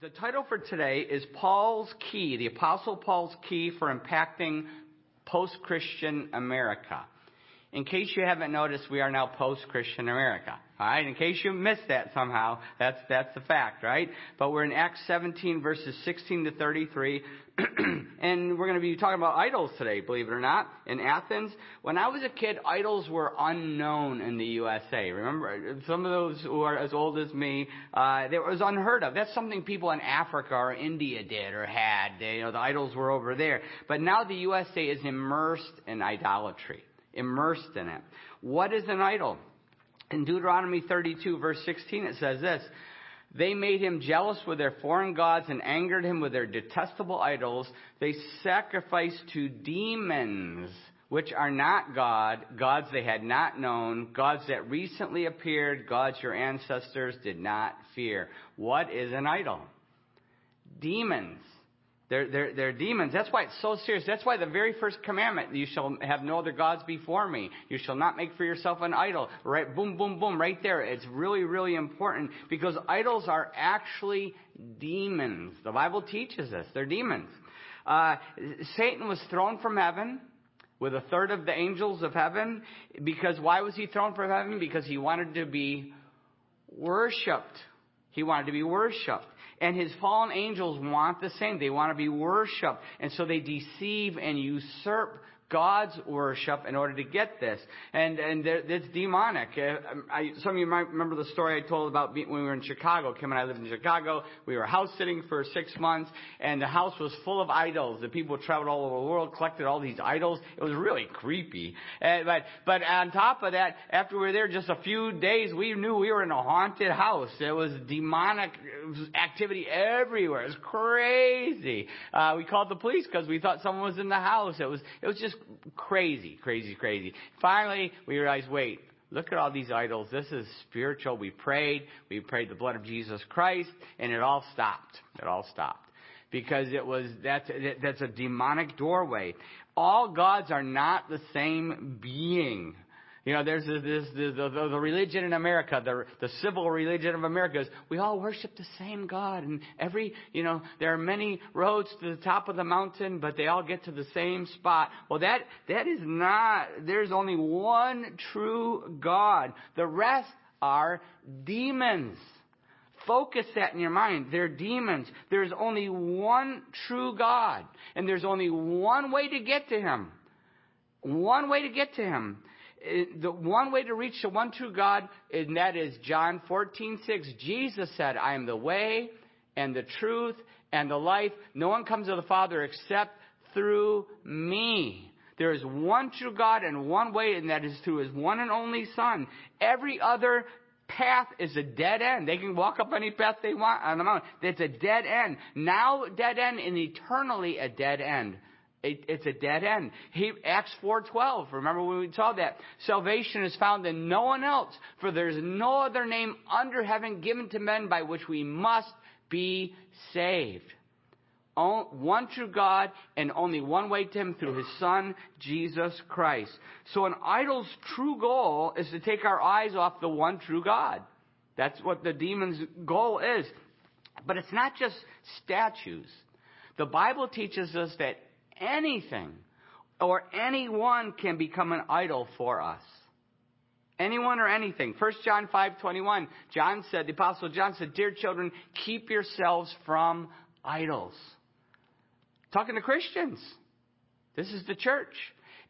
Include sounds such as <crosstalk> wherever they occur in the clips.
The title for today is Paul's Key, the Apostle Paul's Key for Impacting Post-Christian America. In case you haven't noticed, we are now post-Christian America. Alright? In case you missed that somehow, that's, that's the fact, right? But we're in Acts 17 verses 16 to 33. <clears throat> and we're going to be talking about idols today, believe it or not, in Athens. When I was a kid, idols were unknown in the USA. Remember, some of those who are as old as me, uh, it was unheard of. That's something people in Africa or India did or had. They, you know, the idols were over there. But now the USA is immersed in idolatry immersed in it. What is an idol? In Deuteronomy 32 verse 16 it says this, they made him jealous with their foreign gods and angered him with their detestable idols. They sacrificed to demons, which are not God, gods they had not known, gods that recently appeared, gods your ancestors did not fear. What is an idol? Demons. They're, they're, they're demons. That's why it's so serious. That's why the very first commandment, you shall have no other gods before me. You shall not make for yourself an idol. Right? Boom, boom, boom, right there. It's really, really important because idols are actually demons. The Bible teaches us. They're demons. Uh, Satan was thrown from heaven with a third of the angels of heaven because why was he thrown from heaven? Because he wanted to be worshipped. He wanted to be worshipped. And his fallen angels want the same. They want to be worshiped. And so they deceive and usurp God's worship in order to get this. And, and it's demonic. Uh, I, some of you might remember the story I told about when we were in Chicago. Kim and I lived in Chicago. We were house sitting for six months and the house was full of idols. The people traveled all over the world, collected all these idols. It was really creepy. And, but, but on top of that, after we were there just a few days, we knew we were in a haunted house. There was demonic activity everywhere. It was crazy. Uh, we called the police because we thought someone was in the house. It was, it was just crazy, crazy, crazy. Finally, we realized, wait, look at all these idols. This is spiritual. We prayed. We prayed the blood of Jesus Christ, and it all stopped. It all stopped. Because it was, that's, that's a demonic doorway. All gods are not the same being. You know, there's this, this, this the, the, religion in America, the, the civil religion of America is we all worship the same God. And every, you know, there are many roads to the top of the mountain, but they all get to the same spot. Well, that, that is not, there's only one true God. The rest are demons. Focus that in your mind. They're demons. There's only one true God. And there's only one way to get to Him. One way to get to Him the one way to reach the one true God, and that is John 14, 6. Jesus said, I am the way and the truth and the life. No one comes to the Father except through me. There is one true God and one way, and that is through His one and only Son. Every other path is a dead end. They can walk up any path they want on the mountain. It's a dead end. Now dead end and eternally a dead end. It, it's a dead end. He, Acts 4.12, remember when we saw that? Salvation is found in no one else, for there is no other name under heaven given to men by which we must be saved. One true God and only one way to Him through His Son, Jesus Christ. So an idol's true goal is to take our eyes off the one true God. That's what the demon's goal is. But it's not just statues. The Bible teaches us that anything or anyone can become an idol for us. Anyone or anything. 1 John 5:21. John said, the apostle John said, "Dear children, keep yourselves from idols." Talking to Christians. This is the church.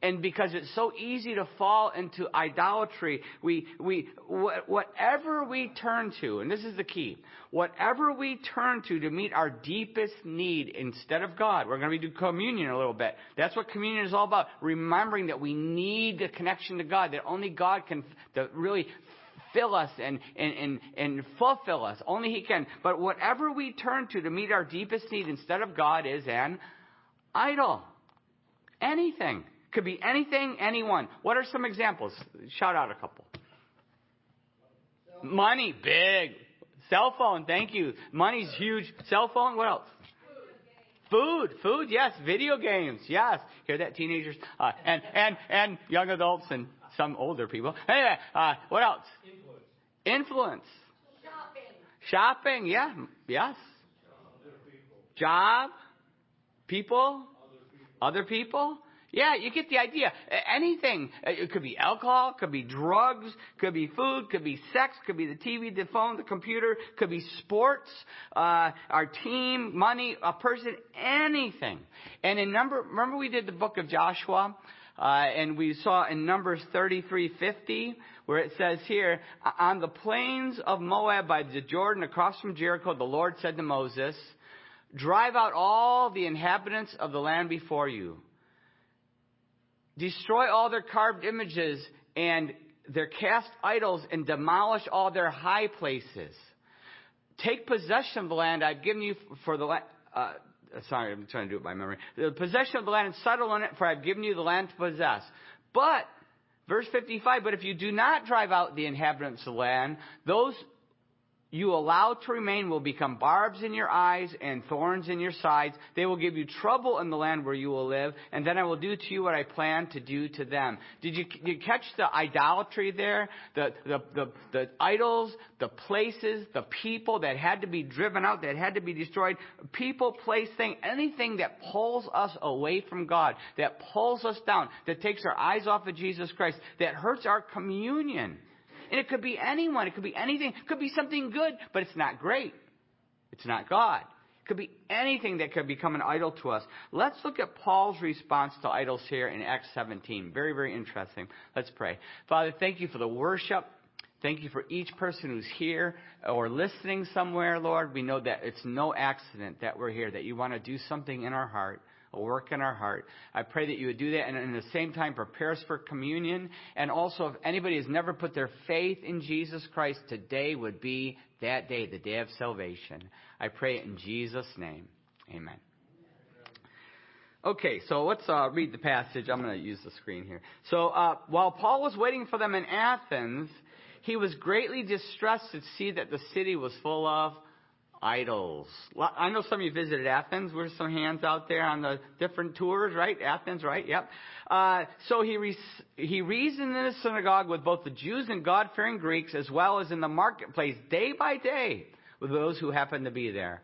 And because it's so easy to fall into idolatry, we, we, whatever we turn to, and this is the key, whatever we turn to to meet our deepest need instead of God, we're going to be doing communion a little bit. That's what communion is all about. Remembering that we need the connection to God, that only God can really fill us and, and, and, and fulfill us. Only He can. But whatever we turn to to meet our deepest need instead of God is an idol. Anything. Could be anything, anyone. What are some examples? Shout out a couple. Money, big. Cell phone, thank you. Money's huge. Cell phone, what else? Food, food, yes. Video games, yes. Hear that, teenagers? Uh, and, and, and young adults and some older people. Anyway, uh, what else? Influence. Influence. Shopping. Shopping, yeah. Yes. Job? People? Other people? Yeah, you get the idea. Anything. It could be alcohol, could be drugs, could be food, could be sex, could be the TV, the phone, the computer, could be sports, uh, our team, money, a person, anything. And in number, remember we did the book of Joshua? Uh, and we saw in Numbers 33:50 where it says here, on the plains of Moab by the Jordan across from Jericho, the Lord said to Moses, "Drive out all the inhabitants of the land before you." Destroy all their carved images and their cast idols and demolish all their high places. Take possession of the land I've given you for the land. Uh, sorry, I'm trying to do it by memory. The possession of the land and settle in it, for I've given you the land to possess. But, verse 55, but if you do not drive out the inhabitants of the land, those you allow to remain will become barbs in your eyes and thorns in your sides. They will give you trouble in the land where you will live, and then I will do to you what I plan to do to them. Did you, you catch the idolatry there? The, the, the, the idols, the places, the people that had to be driven out, that had to be destroyed. People, place, thing, anything that pulls us away from God, that pulls us down, that takes our eyes off of Jesus Christ, that hurts our communion. And it could be anyone. It could be anything. It could be something good, but it's not great. It's not God. It could be anything that could become an idol to us. Let's look at Paul's response to idols here in Acts 17. Very, very interesting. Let's pray. Father, thank you for the worship. Thank you for each person who's here or listening somewhere, Lord. We know that it's no accident that we're here, that you want to do something in our heart a work in our heart. I pray that you would do that and in the same time prepare us for communion. And also, if anybody has never put their faith in Jesus Christ, today would be that day, the day of salvation. I pray it in Jesus' name. Amen. Okay, so let's uh, read the passage. I'm going to use the screen here. So uh, while Paul was waiting for them in Athens, he was greatly distressed to see that the city was full of idols. I know some of you visited Athens. Where's some hands out there on the different tours, right? Athens, right? Yep. Uh, so he re- he reasoned in the synagogue with both the Jews and God-fearing Greeks, as well as in the marketplace, day by day, with those who happened to be there.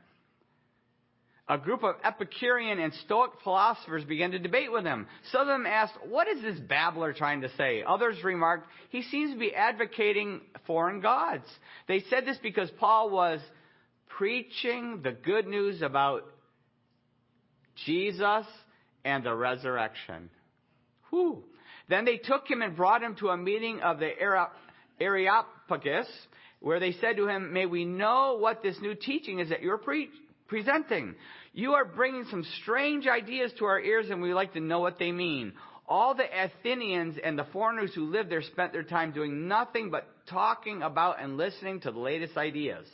A group of Epicurean and Stoic philosophers began to debate with him. Some of them asked, What is this babbler trying to say? Others remarked, He seems to be advocating foreign gods. They said this because Paul was preaching the good news about Jesus and the resurrection. Whew. Then they took him and brought him to a meeting of the Areopagus, where they said to him, May we know what this new teaching is that you're pre- presenting. You are bringing some strange ideas to our ears, and we'd like to know what they mean. All the Athenians and the foreigners who lived there spent their time doing nothing but talking about and listening to the latest ideas.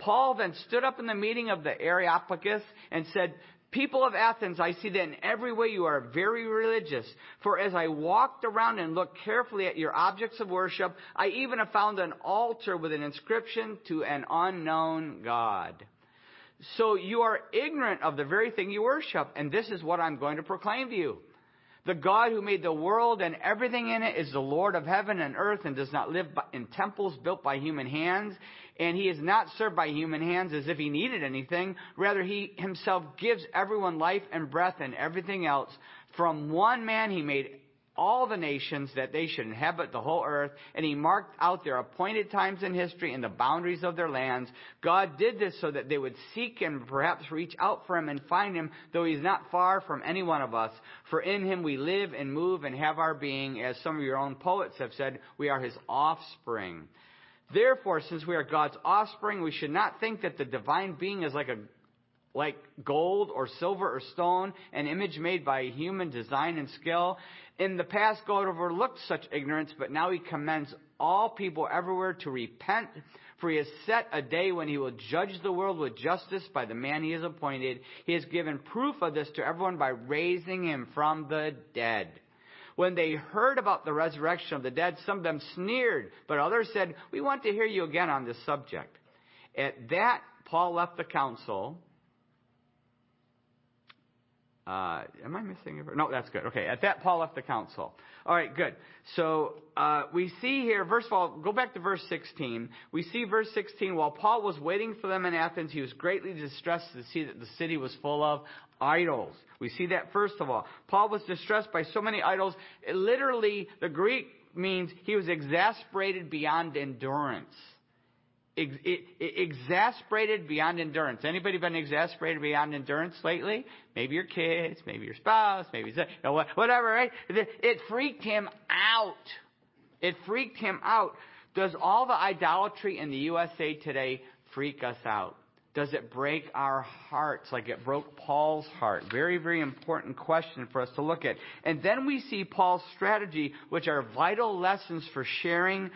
Paul then stood up in the meeting of the Areopagus and said, People of Athens, I see that in every way you are very religious. For as I walked around and looked carefully at your objects of worship, I even have found an altar with an inscription to an unknown God. So you are ignorant of the very thing you worship, and this is what I'm going to proclaim to you. The God who made the world and everything in it is the Lord of heaven and earth and does not live in temples built by human hands. And he is not served by human hands as if he needed anything. Rather, he himself gives everyone life and breath and everything else. From one man he made all the nations that they should inhabit the whole earth, and he marked out their appointed times in history and the boundaries of their lands. God did this so that they would seek and perhaps reach out for him and find him, though he is not far from any one of us. For in him we live and move and have our being, as some of your own poets have said, we are his offspring. Therefore, since we are God's offspring, we should not think that the divine being is like a like gold or silver or stone, an image made by human design and skill. In the past, God overlooked such ignorance, but now he commends all people everywhere to repent, for he has set a day when he will judge the world with justice by the man he has appointed. He has given proof of this to everyone by raising him from the dead. When they heard about the resurrection of the dead, some of them sneered, but others said, We want to hear you again on this subject. At that, Paul left the council uh, am I missing? A, no, that's good. Okay, at that Paul left the council. All right, good. So uh, we see here, first of all, go back to verse 16. We see verse 16. While Paul was waiting for them in Athens, he was greatly distressed to see that the city was full of idols. We see that first of all. Paul was distressed by so many idols. It literally, the Greek means he was exasperated beyond endurance exasperated beyond endurance. Anybody been exasperated beyond endurance lately? Maybe your kids, maybe your spouse, maybe you know, whatever, right? It freaked him out. It freaked him out. Does all the idolatry in the USA today freak us out? Does it break our hearts like it broke Paul's heart? Very, very important question for us to look at. And then we see Paul's strategy, which are vital lessons for sharing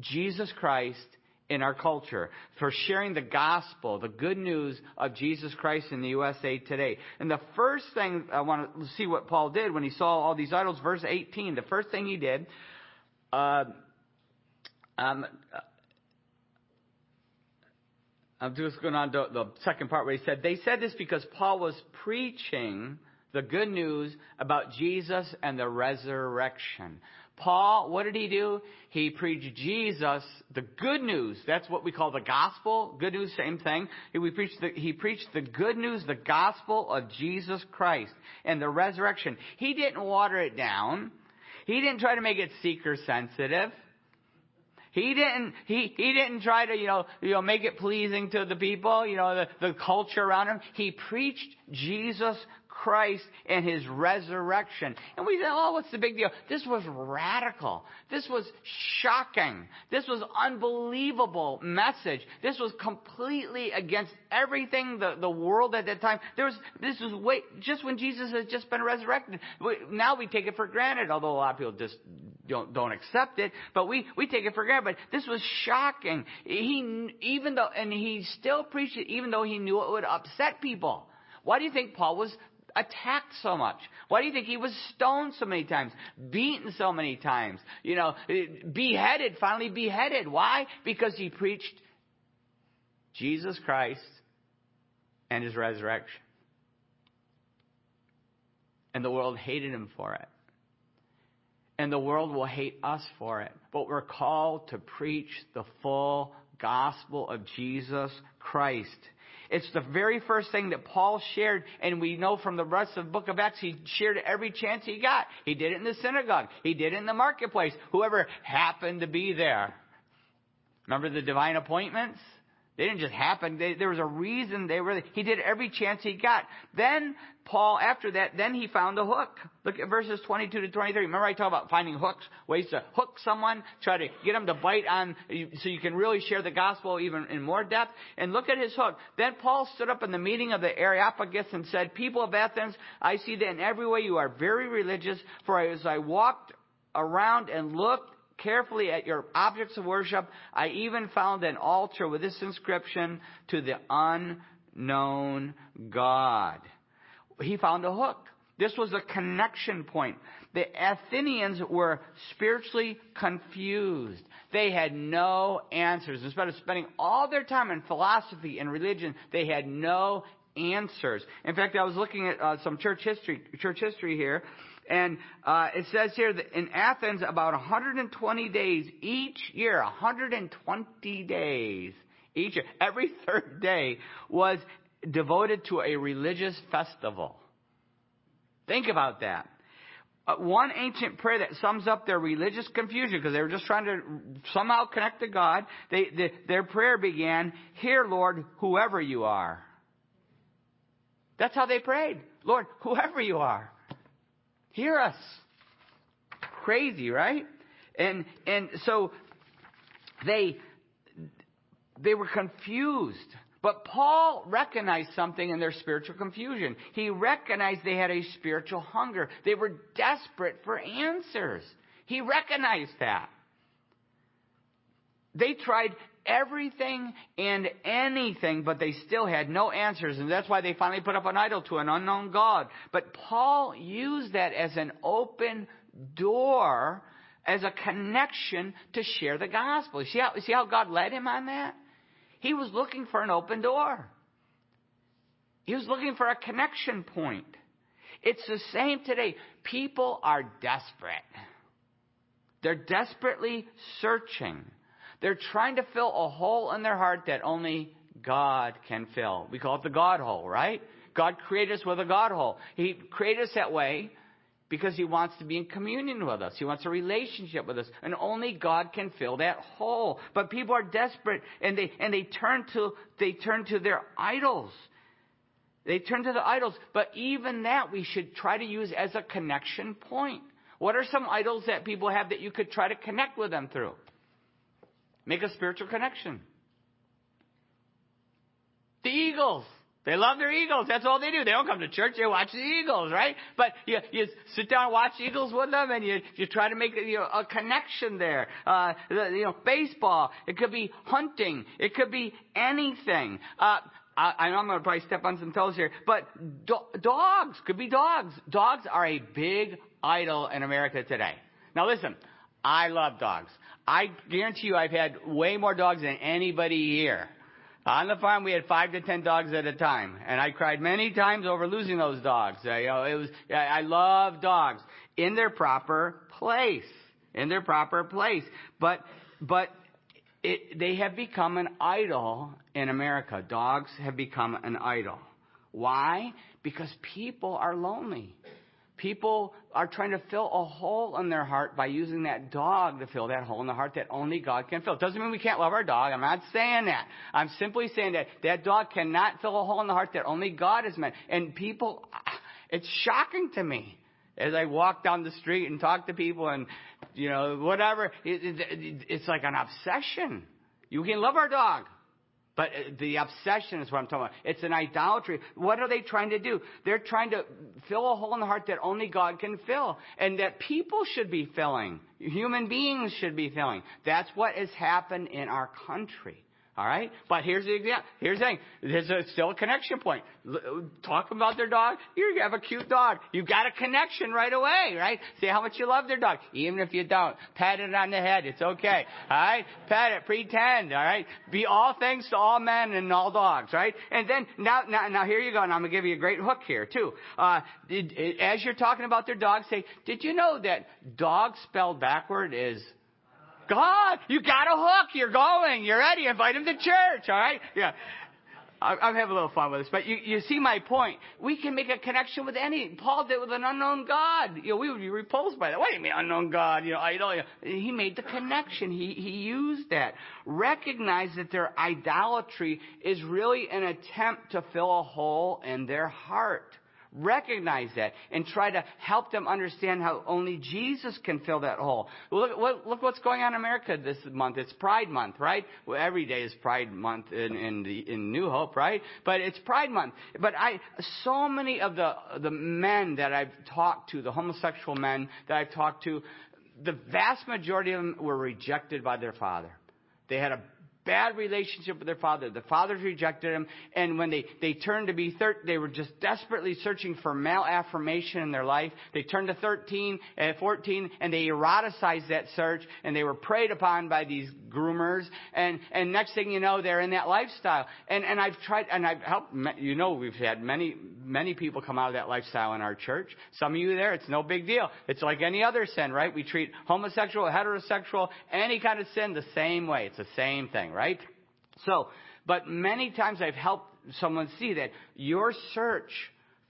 Jesus Christ in our culture, for sharing the gospel, the good news of Jesus Christ in the USA today. And the first thing I want to see what Paul did when he saw all these idols, verse 18, the first thing he did, uh, um, uh, I'm just going on to the second part where he said, they said this because Paul was preaching the good news about Jesus and the resurrection. Paul, what did he do? He preached Jesus, the good news. That's what we call the gospel. Good news, same thing. He preached the, he preached the good news, the gospel of Jesus Christ and the resurrection. He didn't water it down. He didn't try to make it seeker sensitive. He didn't, he, he didn't try to, you know, you know, make it pleasing to the people, you know, the, the culture around him. He preached Jesus Christ and his resurrection. And we said, oh, what's the big deal? This was radical. This was shocking. This was unbelievable message. This was completely against everything the, the world at that time. There was, this was way, just when Jesus had just been resurrected. We, now we take it for granted, although a lot of people just don't, don't accept it, but we, we take it for granted. But this was shocking. He, even though, and he still preached it even though he knew it would upset people. Why do you think Paul was attacked so much? Why do you think he was stoned so many times? Beaten so many times? You know, beheaded, finally beheaded. Why? Because he preached Jesus Christ and his resurrection. And the world hated him for it. And the world will hate us for it. But we're called to preach the full gospel of Jesus Christ. It's the very first thing that Paul shared, and we know from the rest of the book of Acts, he shared every chance he got. He did it in the synagogue. He did it in the marketplace. Whoever happened to be there. Remember the divine appointments? They didn't just happen. They, there was a reason they were. He did every chance he got. Then Paul, after that, then he found a hook. Look at verses 22 to 23. Remember I talked about finding hooks, ways to hook someone, try to get them to bite on, so you can really share the gospel even in more depth. And look at his hook. Then Paul stood up in the meeting of the Areopagus and said, "People of Athens, I see that in every way you are very religious. For as I walked around and looked carefully at your objects of worship, I even found an altar with this inscription to the unknown God. He found a hook. This was a connection point. The Athenians were spiritually confused. They had no answers. Instead of spending all their time in philosophy and religion, they had no answers. In fact, I was looking at uh, some church history, church history here, and uh, it says here that in Athens, about 120 days each year, 120 days each year, every <laughs> third day was devoted to a religious festival. Think about that. Uh, one ancient prayer that sums up their religious confusion because they were just trying to somehow connect to God. They, the, their prayer began, Hear, Lord, whoever you are. That's how they prayed. Lord, whoever you are. Hear us. Crazy, right? And, and so they, they were confused. But Paul recognized something in their spiritual confusion. He recognized they had a spiritual hunger. They were desperate for answers. He recognized that. They tried everything and anything, but they still had no answers. And that's why they finally put up an idol to an unknown God. But Paul used that as an open door, as a connection to share the gospel. See how, see how God led him on that? He was looking for an open door. He was looking for a connection point. It's the same today. People are desperate. They're desperately searching. They're trying to fill a hole in their heart that only God can fill. We call it the God hole, right? God created us with a God hole. He created us that way because He wants to be in communion with us. He wants a relationship with us. And only God can fill that hole. But people are desperate and they, and they turn to, they turn to their idols. They turn to the idols. But even that we should try to use as a connection point. What are some idols that people have that you could try to connect with them through? Make a spiritual connection. The Eagles. They love their Eagles. That's all they do. They don't come to church. They watch the Eagles, right? But you, you sit down and watch Eagles with them and you, you try to make you know, a connection there. Uh, you know, baseball. It could be hunting. It could be anything. Uh, I, I know I'm going to probably step on some toes here, but do- dogs could be dogs. Dogs are a big idol in America today. Now listen, I love dogs. I guarantee you I've had way more dogs than anybody here. On the farm, we had five to ten dogs at a time, and I cried many times over losing those dogs. I, you know, it was I love dogs in their proper place, in their proper place. But but it, they have become an idol in America. Dogs have become an idol. Why? Because people are lonely. People are trying to fill a hole in their heart by using that dog to fill that hole in the heart that only God can fill. It doesn't mean we can't love our dog. I'm not saying that. I'm simply saying that that dog cannot fill a hole in the heart that only God has meant. And people, <sighs> it's shocking to me as I walk down the street and talk to people and, you know, whatever. It, it, it's like an obsession. You can love our dog. But uh, the obsession is what I'm talking about. It's an idolatry. What are they trying to do? They're trying to fill a hole in the heart that only God can fill and that people should be filling. Human beings should be filling. That's what has happened in our country. All right? But here's the example. Here's the thing. There's a, still a connection point. Talk about their dog. You have a cute dog. You've got a connection right away, right? Say how much you love their dog. Even if you don't. Pat it on the head. It's okay. All right? Pat it. Pretend. All right? Be all things to all men and all dogs, right? And then, now, now, now here you go. And I'm going to give you a great hook here, too. Uh, as you're talking about their dog, say, did you know that dog spelled backward is God, you got a hook. You're going. You're ready. Invite him to church. All right? Yeah. I'm having a little fun with this, but you, you see my point. We can make a connection with any. Paul did with an unknown God. You know, we would be repulsed by that. What do you mean unknown God? You know, idol. He made the connection. He he used that. Recognize that their idolatry is really an attempt to fill a hole in their heart recognize that and try to help them understand how only Jesus can fill that hole. Look, look, look what's going on in America this month. It's Pride Month, right? Well, every day is Pride Month in, in, the, in New Hope, right? But it's Pride Month. But I, so many of the, the men that I've talked to, the homosexual men that I've talked to, the vast majority of them were rejected by their father. They had a bad relationship with their father. The fathers rejected them, and when they, they turned to be thir- they were just desperately searching for male affirmation in their life. They turned to 13 and 14, and they eroticized that search, and they were preyed upon by these groomers, and, and next thing you know, they're in that lifestyle. And, and I've tried, and I've helped, you know, we've had many, many people come out of that lifestyle in our church. Some of you there, it's no big deal. It's like any other sin, right? We treat homosexual, heterosexual, any kind of sin the same way. It's the same thing, right? So, but many times I've helped someone see that your search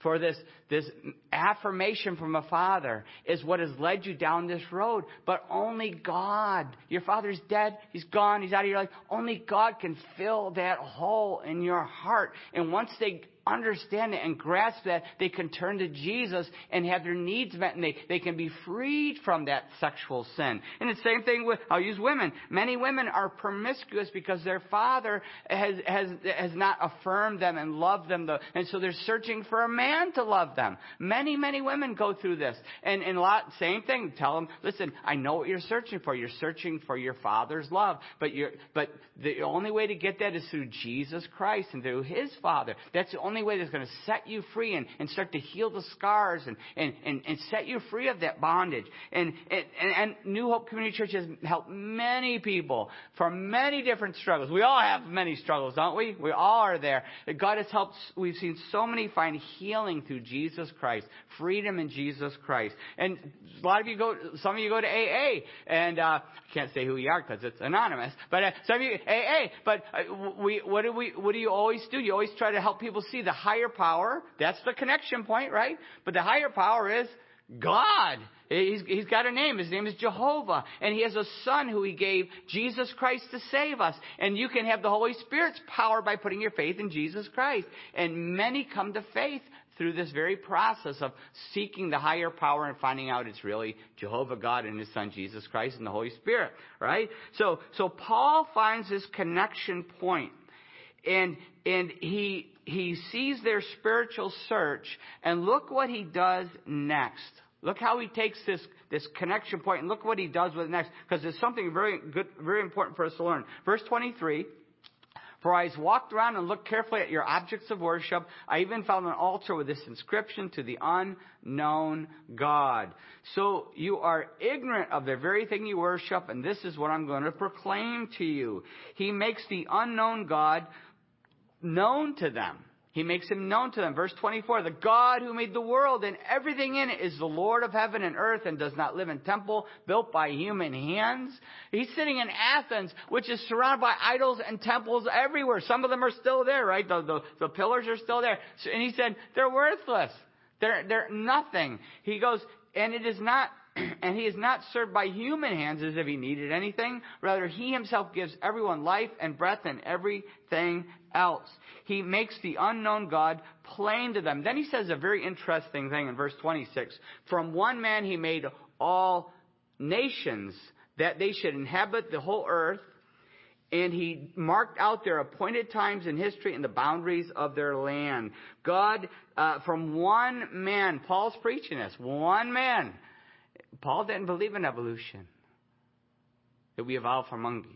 for this, this affirmation from a father is what has led you down this road. But only God, your father's dead, he's gone, he's out of your life. Only God can fill that hole in your heart. And once they understand it and grasp that, they can turn to Jesus and have their needs met and they, they can be freed from that sexual sin. And the same thing with, I'll use women. Many women are promiscuous because their father has, has, has not affirmed them and loved them. And so they're searching for a man to love them. Many, many women go through this. And, and a lot, same thing. Tell them, listen, I know what you're searching for. You're searching for your father's love. But you're, but the only way to get that is through Jesus Christ and through his father. That's the only only way that's going to set you free and, and start to heal the scars and, and, and, and set you free of that bondage. And, and, and New Hope Community Church has helped many people from many different struggles. We all have many struggles, don't we? We all are there. God has helped, we've seen so many find healing through Jesus Christ, freedom in Jesus Christ. And a lot of you go, some of you go to AA, and uh, I can't say who you are because it's anonymous, but uh, some of you, AA, but uh, we, what do we, what do you always do? You always try to help people see the higher power. That's the connection point, right? But the higher power is God. He's, he's got a name. His name is Jehovah. And he has a son who he gave Jesus Christ to save us. And you can have the Holy Spirit's power by putting your faith in Jesus Christ. And many come to faith through this very process of seeking the higher power and finding out it's really Jehovah God and His Son Jesus Christ and the Holy Spirit, right? So, so Paul finds this connection point, and and he he sees their spiritual search, and look what he does next. Look how he takes this, this connection point and look what he does with it next, because there's something very good, very important for us to learn. Verse 23, for I walked around and looked carefully at your objects of worship. I even found an altar with this inscription to the unknown God. So you are ignorant of the very thing you worship, and this is what I'm going to proclaim to you. He makes the unknown God known to them. He makes him known to them. Verse 24, the God who made the world and everything in it is the Lord of heaven and earth and does not live in temple built by human hands. He's sitting in Athens, which is surrounded by idols and temples everywhere. Some of them are still there, right? The, the, the pillars are still there. And he said, they're worthless. They're, they're nothing. He goes, and it is not <clears throat> and he is not served by human hands as if he needed anything. Rather, he himself gives everyone life and breath and everything else. He makes the unknown God plain to them. Then he says a very interesting thing in verse 26. From one man he made all nations that they should inhabit the whole earth. And he marked out their appointed times in history and the boundaries of their land. God, uh, from one man, Paul's preaching this, one man Paul didn't believe in evolution, that we evolved from monkeys.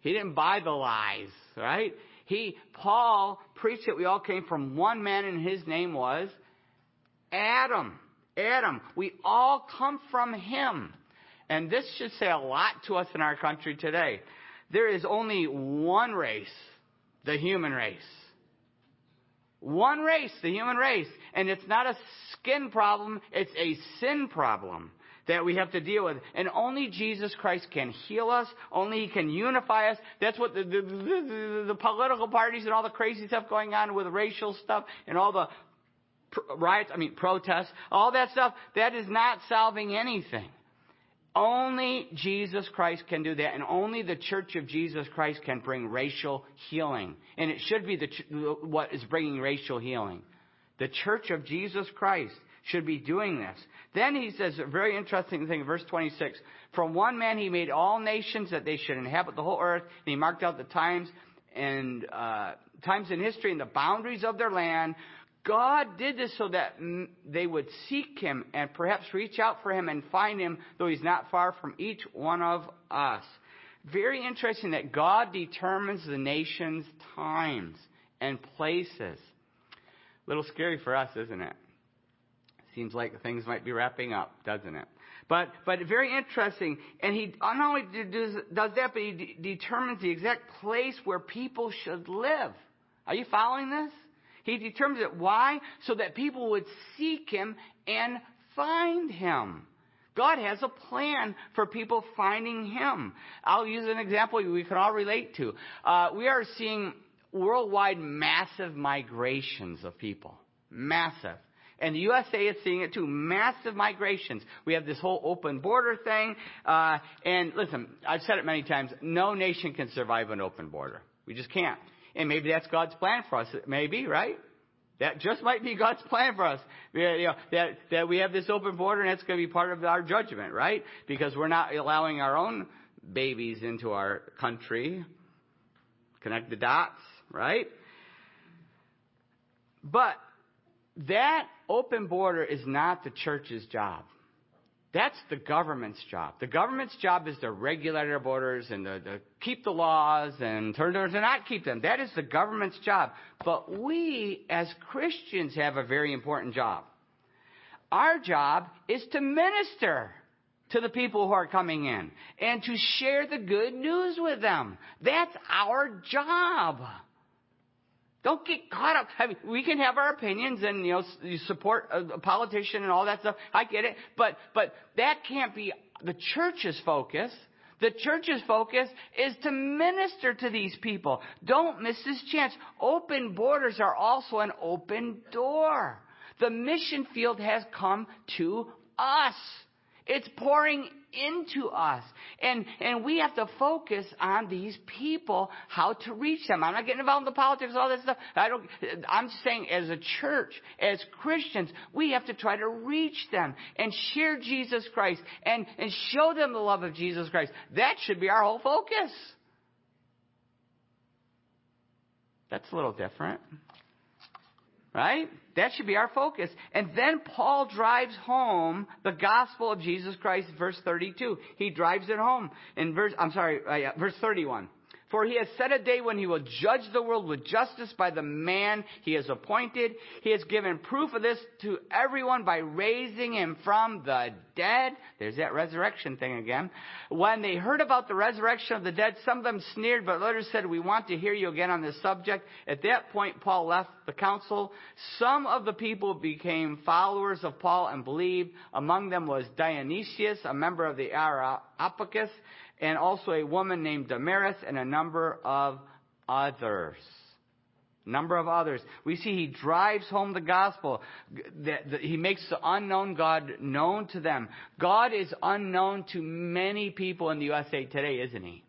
He didn't buy the lies, right? He, Paul preached that we all came from one man and his name was Adam. Adam. We all come from him. And this should say a lot to us in our country today. There is only one race, the human race. One race, the human race. And it's not a skin problem, it's a sin problem that we have to deal with. And only Jesus Christ can heal us. Only He can unify us. That's what the, the, the, the political parties and all the crazy stuff going on with racial stuff and all the riots, I mean protests, all that stuff, that is not solving anything. Only Jesus Christ can do that, and only the Church of Jesus Christ can bring racial healing. And it should be the, what is bringing racial healing. The Church of Jesus Christ should be doing this. Then he says a very interesting thing, verse 26. From one man he made all nations that they should inhabit the whole earth, and he marked out the times and uh, times in history and the boundaries of their land. God did this so that they would seek him and perhaps reach out for him and find him, though he's not far from each one of us. Very interesting that God determines the nation's times and places. A little scary for us, isn't it? Seems like things might be wrapping up, doesn't it? But, but very interesting. And he not only does, that, but he de- determines the exact place where people should live. Are you following this? He determines it. Why? So that people would seek Him and find Him. God has a plan for people finding Him. I'll use an example we can all relate to. Uh, we are seeing worldwide massive migrations of people. Massive. And the USA is seeing it too. Massive migrations. We have this whole open border thing. Uh, and listen, I've said it many times. No nation can survive an open border. We just can't. And maybe that's God's plan for us. Maybe, right? That just might be God's plan for us. You know, that, that we have this open border and it's going to be part of our judgment, right? Because we're not allowing our own babies into our country. Connect the dots, right? But that open border is not the church's job. That's the government's job. The government's job is to regulate our borders and to, to keep the laws and turn them to not keep them. That is the government's job. But we, as Christians, have a very important job. Our job is to minister to the people who are coming in and to share the good news with them. That's our job. Don't get caught up. I mean, we can have our opinions and, you know, you support a, politician and all that stuff. I get it. But, but that can't be the church's focus. The church's focus is to minister to these people. Don't miss this chance. Open borders are also an open door. The mission field has come to us. It's pouring into us. And, and we have to focus on these people, how to reach them. I'm not getting involved in the politics, all that stuff. I don't, I'm saying as a church, as Christians, we have to try to reach them and share Jesus Christ and, and show them the love of Jesus Christ. That should be our whole focus. That's a little different. Right? That should be our focus. And then Paul drives home the gospel of Jesus Christ, verse 32. He drives it home in verse, I'm sorry, uh, verse 31. For he has set a day when he will judge the world with justice by the man he has appointed. He has given proof of this to everyone by raising him from the dead. There's that resurrection thing again. When they heard about the resurrection of the dead, some of them sneered, but others said, we want to hear you again on this subject. At that point, Paul left the council. Some of the people became followers of Paul and believed. Among them was Dionysius, a member of the Areopagus, and also a woman named Damaris and a number of others. Number of others. We see he drives home the gospel. That, He makes the unknown God known to them. God is unknown to many people in the USA today, isn't he?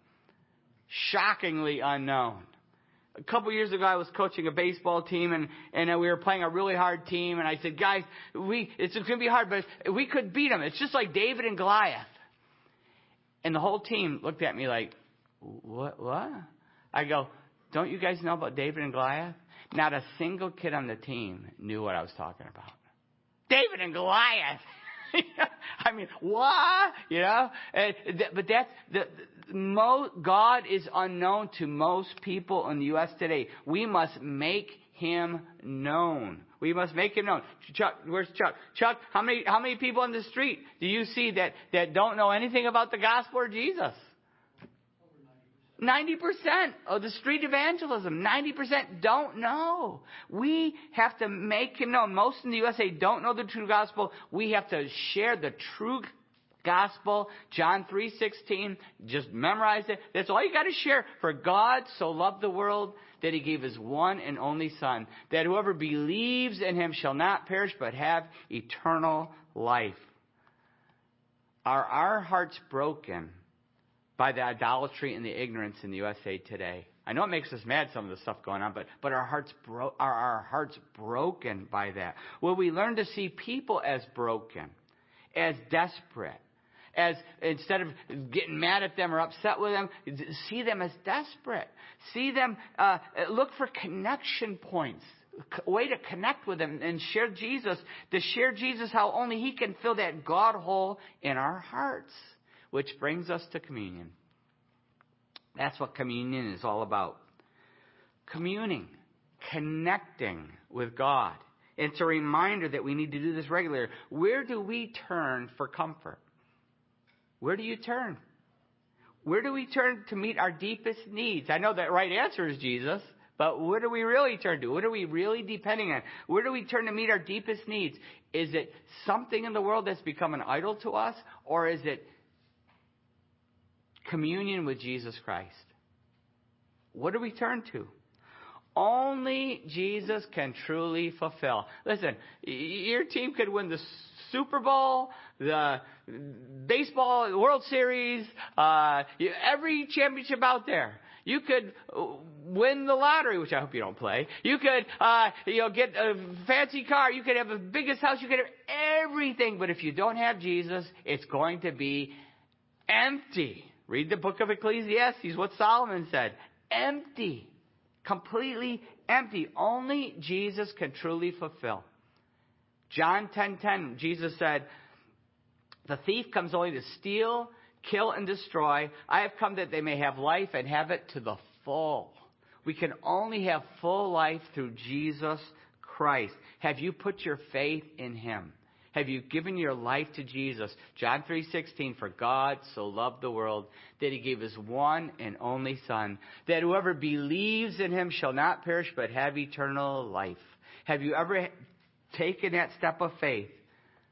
Shockingly unknown. A couple years ago, I was coaching a baseball team, and and uh, we were playing a really hard team. And I said, guys, we it's going to be hard, but we could beat them. It's just like David and Goliath. And the whole team looked at me like, what, what? I go, don't you guys know about David and Goliath? Not a single kid on the team knew what I was talking about. David and Goliath. <laughs> I mean, what? You know? But that's the, the God is unknown to most people in the U.S. today. We must make him known. We must make him known. Chuck, where's Chuck? Chuck, how many, how many people on the street do you see that, that don't know anything about the gospel of Jesus? 90% of the street evangelism, 90% don't know. We have to make him known. Most in the USA don't know the true gospel. We have to share the true gospel. John 3:16, just memorize it. That's all you got to share. For God so loved the world that he gave his one and only Son, that whoever believes in him shall not perish but have eternal life. Are our hearts broken by the idolatry and the ignorance in the USA today? I know it makes us mad some of the stuff going on, but, but our hearts bro- are our hearts broken by that? Will we learn to see people as broken, as desperate, as instead of getting mad at them or upset with them, see them as desperate. See them, uh, look for connection points. Way to connect with them and share Jesus, to share Jesus how only He can fill that God hole in our hearts. Which brings us to communion. That's what communion is all about. Communing, connecting with God. It's a reminder that we need to do this regularly. Where do we turn for comfort? Where do you turn? Where do we turn to meet our deepest needs? I know that right answer is Jesus, but where do we really turn to? What are we really depending on? Where do we turn to meet our deepest needs? Is it something in the world that's become an idol to us, or is it communion with Jesus Christ? What do we turn to? Only Jesus can truly fulfill. Listen, your team could win the Super Bowl, the baseball, World Series, uh, every championship out there. You could win the lottery, which I hope you don't play. You could, uh, you know, get a fancy car. You could have the biggest house. You could have everything. But if you don't have Jesus, it's going to be empty. Read the book of Ecclesiastes, what Solomon said. Empty. Completely empty. Only Jesus can truly fulfill. John 10:10, 10, 10, Jesus said, The thief comes only to steal, kill, and destroy. I have come that they may have life and have it to the full. We can only have full life through Jesus Christ. Have you put your faith in Him? Have you given your life to Jesus? John 3:16 for God so loved the world that he gave his one and only son that whoever believes in him shall not perish but have eternal life. Have you ever taken that step of faith?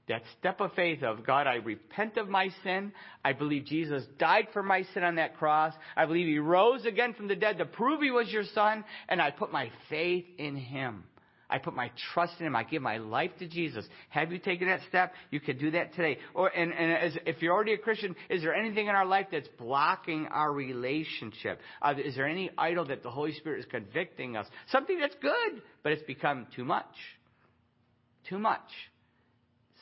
That step of faith of God, I repent of my sin. I believe Jesus died for my sin on that cross. I believe he rose again from the dead to prove he was your son, and I put my faith in him. I put my trust in Him. I give my life to Jesus. Have you taken that step? You can do that today. Or and, and as, if you're already a Christian, is there anything in our life that's blocking our relationship? Uh, is there any idol that the Holy Spirit is convicting us? Something that's good, but it's become too much. Too much.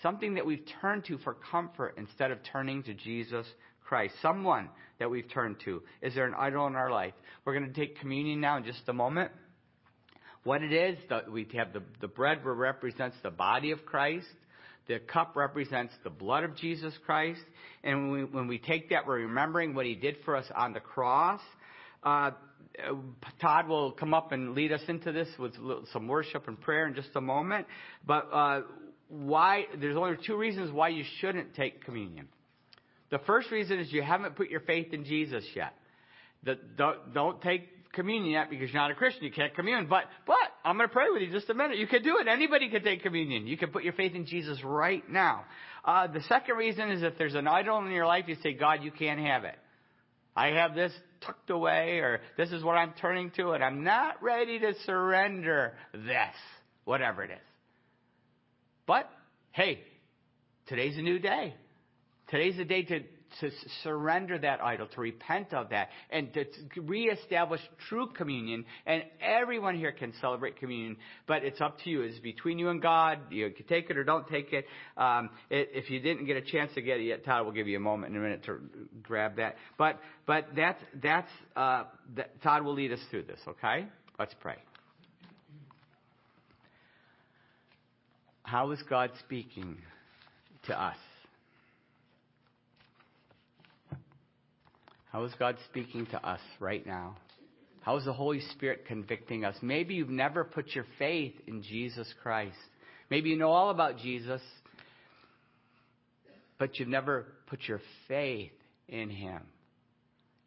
Something that we've turned to for comfort instead of turning to Jesus Christ. Someone that we've turned to. Is there an idol in our life? We're going to take communion now in just a moment what it is. The, we have the, the bread represents the body of Christ. The cup represents the blood of Jesus Christ. And when we, when we take that, we're remembering what he did for us on the cross. Uh, Todd will come up and lead us into this with some worship and prayer in just a moment. But uh, why? There's only two reasons why you shouldn't take communion. The first reason is you haven't put your faith in Jesus yet. The, don't, don't take communion yet because you're not a Christian. You can't commune. But, but, I'm going to pray with you just a minute. You can do it. Anybody can take communion. You can put your faith in Jesus right now. Uh, the second reason is if there's an idol in your life, you say, God, you can't have it. I have this tucked away or this is what I'm turning to and I'm not ready to surrender this, whatever it is. But, hey, today's a new day. Today's the day to to surrender that idol, to repent of that, and to reestablish true communion. And everyone here can celebrate communion, but it's up to you. It's between you and God. You can take it or don't take it. Um, it if you didn't get a chance to get it yet, Todd will give you a moment in a minute to grab that. But but that's that's uh, that, Todd will lead us through this. Okay, let's pray. How is God speaking to us? How is God speaking to us right now? How is the Holy Spirit convicting us? Maybe you've never put your faith in Jesus Christ. Maybe you know all about Jesus, but you've never put your faith in Him.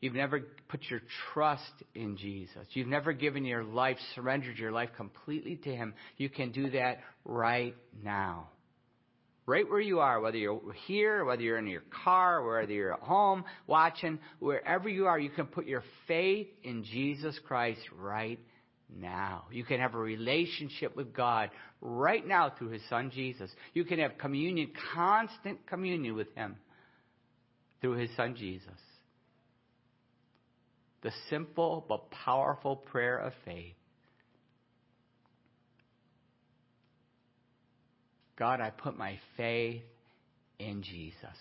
You've never put your trust in Jesus. You've never given your life, surrendered your life completely to Him. You can do that right now right where you are, whether you're here, whether you're in your car, whether you're at home watching, wherever you are, you can put your faith in Jesus Christ right now. You can have a relationship with God right now through His Son Jesus. You can have communion, constant communion with Him through His Son Jesus. The simple but powerful prayer of faith God, I put my faith in Jesus.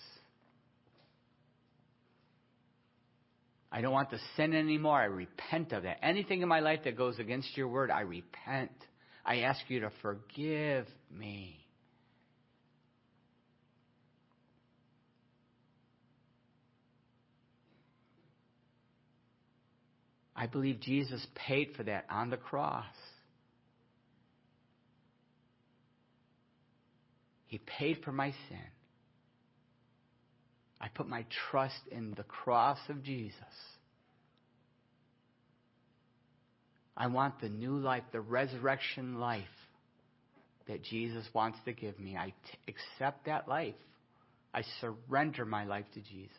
I don't want to sin anymore. I repent of that. Anything in my life that goes against your word, I repent. I ask you to forgive me. I believe Jesus paid for that on the cross. He paid for my sin. I put my trust in the cross of Jesus. I want the new life, the resurrection life that Jesus wants to give me. I t- accept that life. I surrender my life to Jesus.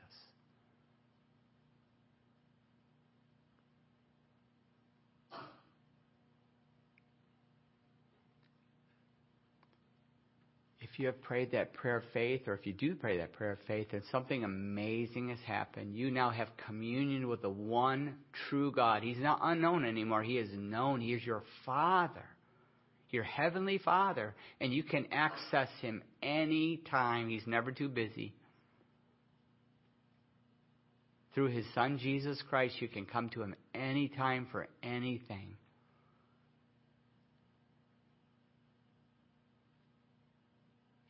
If you have prayed that prayer of faith, or if you do pray that prayer of faith, and something amazing has happened, you now have communion with the one true God. He's not unknown anymore. He is known. He is your Father, your Heavenly Father, and you can access Him anytime. He's never too busy. Through His Son, Jesus Christ, you can come to Him anytime for anything.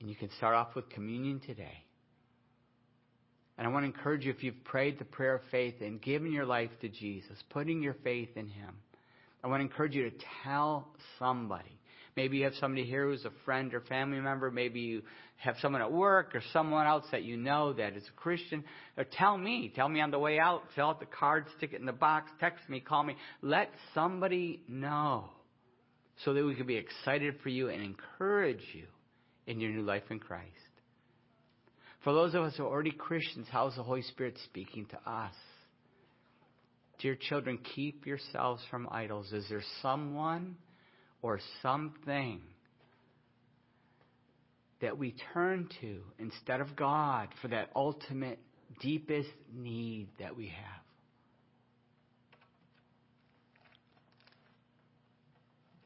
And you can start off with communion today. And I want to encourage you if you've prayed the prayer of faith and given your life to Jesus, putting your faith in Him, I want to encourage you to tell somebody. Maybe you have somebody here who's a friend or family member. Maybe you have someone at work or someone else that you know that is a Christian. Or tell me. Tell me on the way out. Fill out the card, stick it in the box, text me, call me. Let somebody know so that we can be excited for you and encourage you in your new life in Christ. For those of us who are already Christians, how is the Holy Spirit speaking to us? Dear children, keep yourselves from idols. Is there someone or something that we turn to instead of God for that ultimate, deepest need that we have?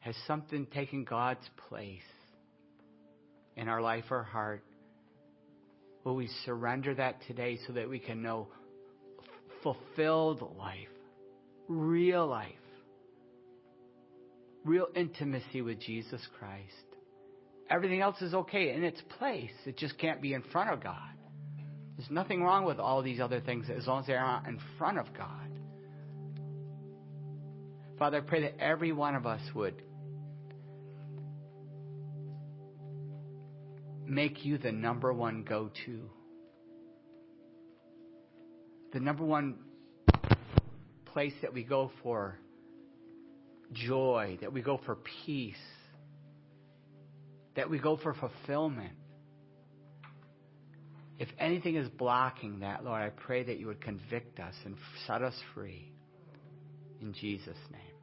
Has something taken God's place in our life or heart? Will we surrender that today so that we can know fulfilled life, real life, real intimacy with Jesus Christ? Everything else is okay in its place. It just can't be in front of God. There's nothing wrong with all these other things as long as they're not in front of God. Father, I pray that every one of us would make you the number one go to. The number one place that we go for joy, that we go for peace, that we go for fulfillment. If anything is blocking that, Lord, I pray that you would convict us and set us free. In Jesus' name.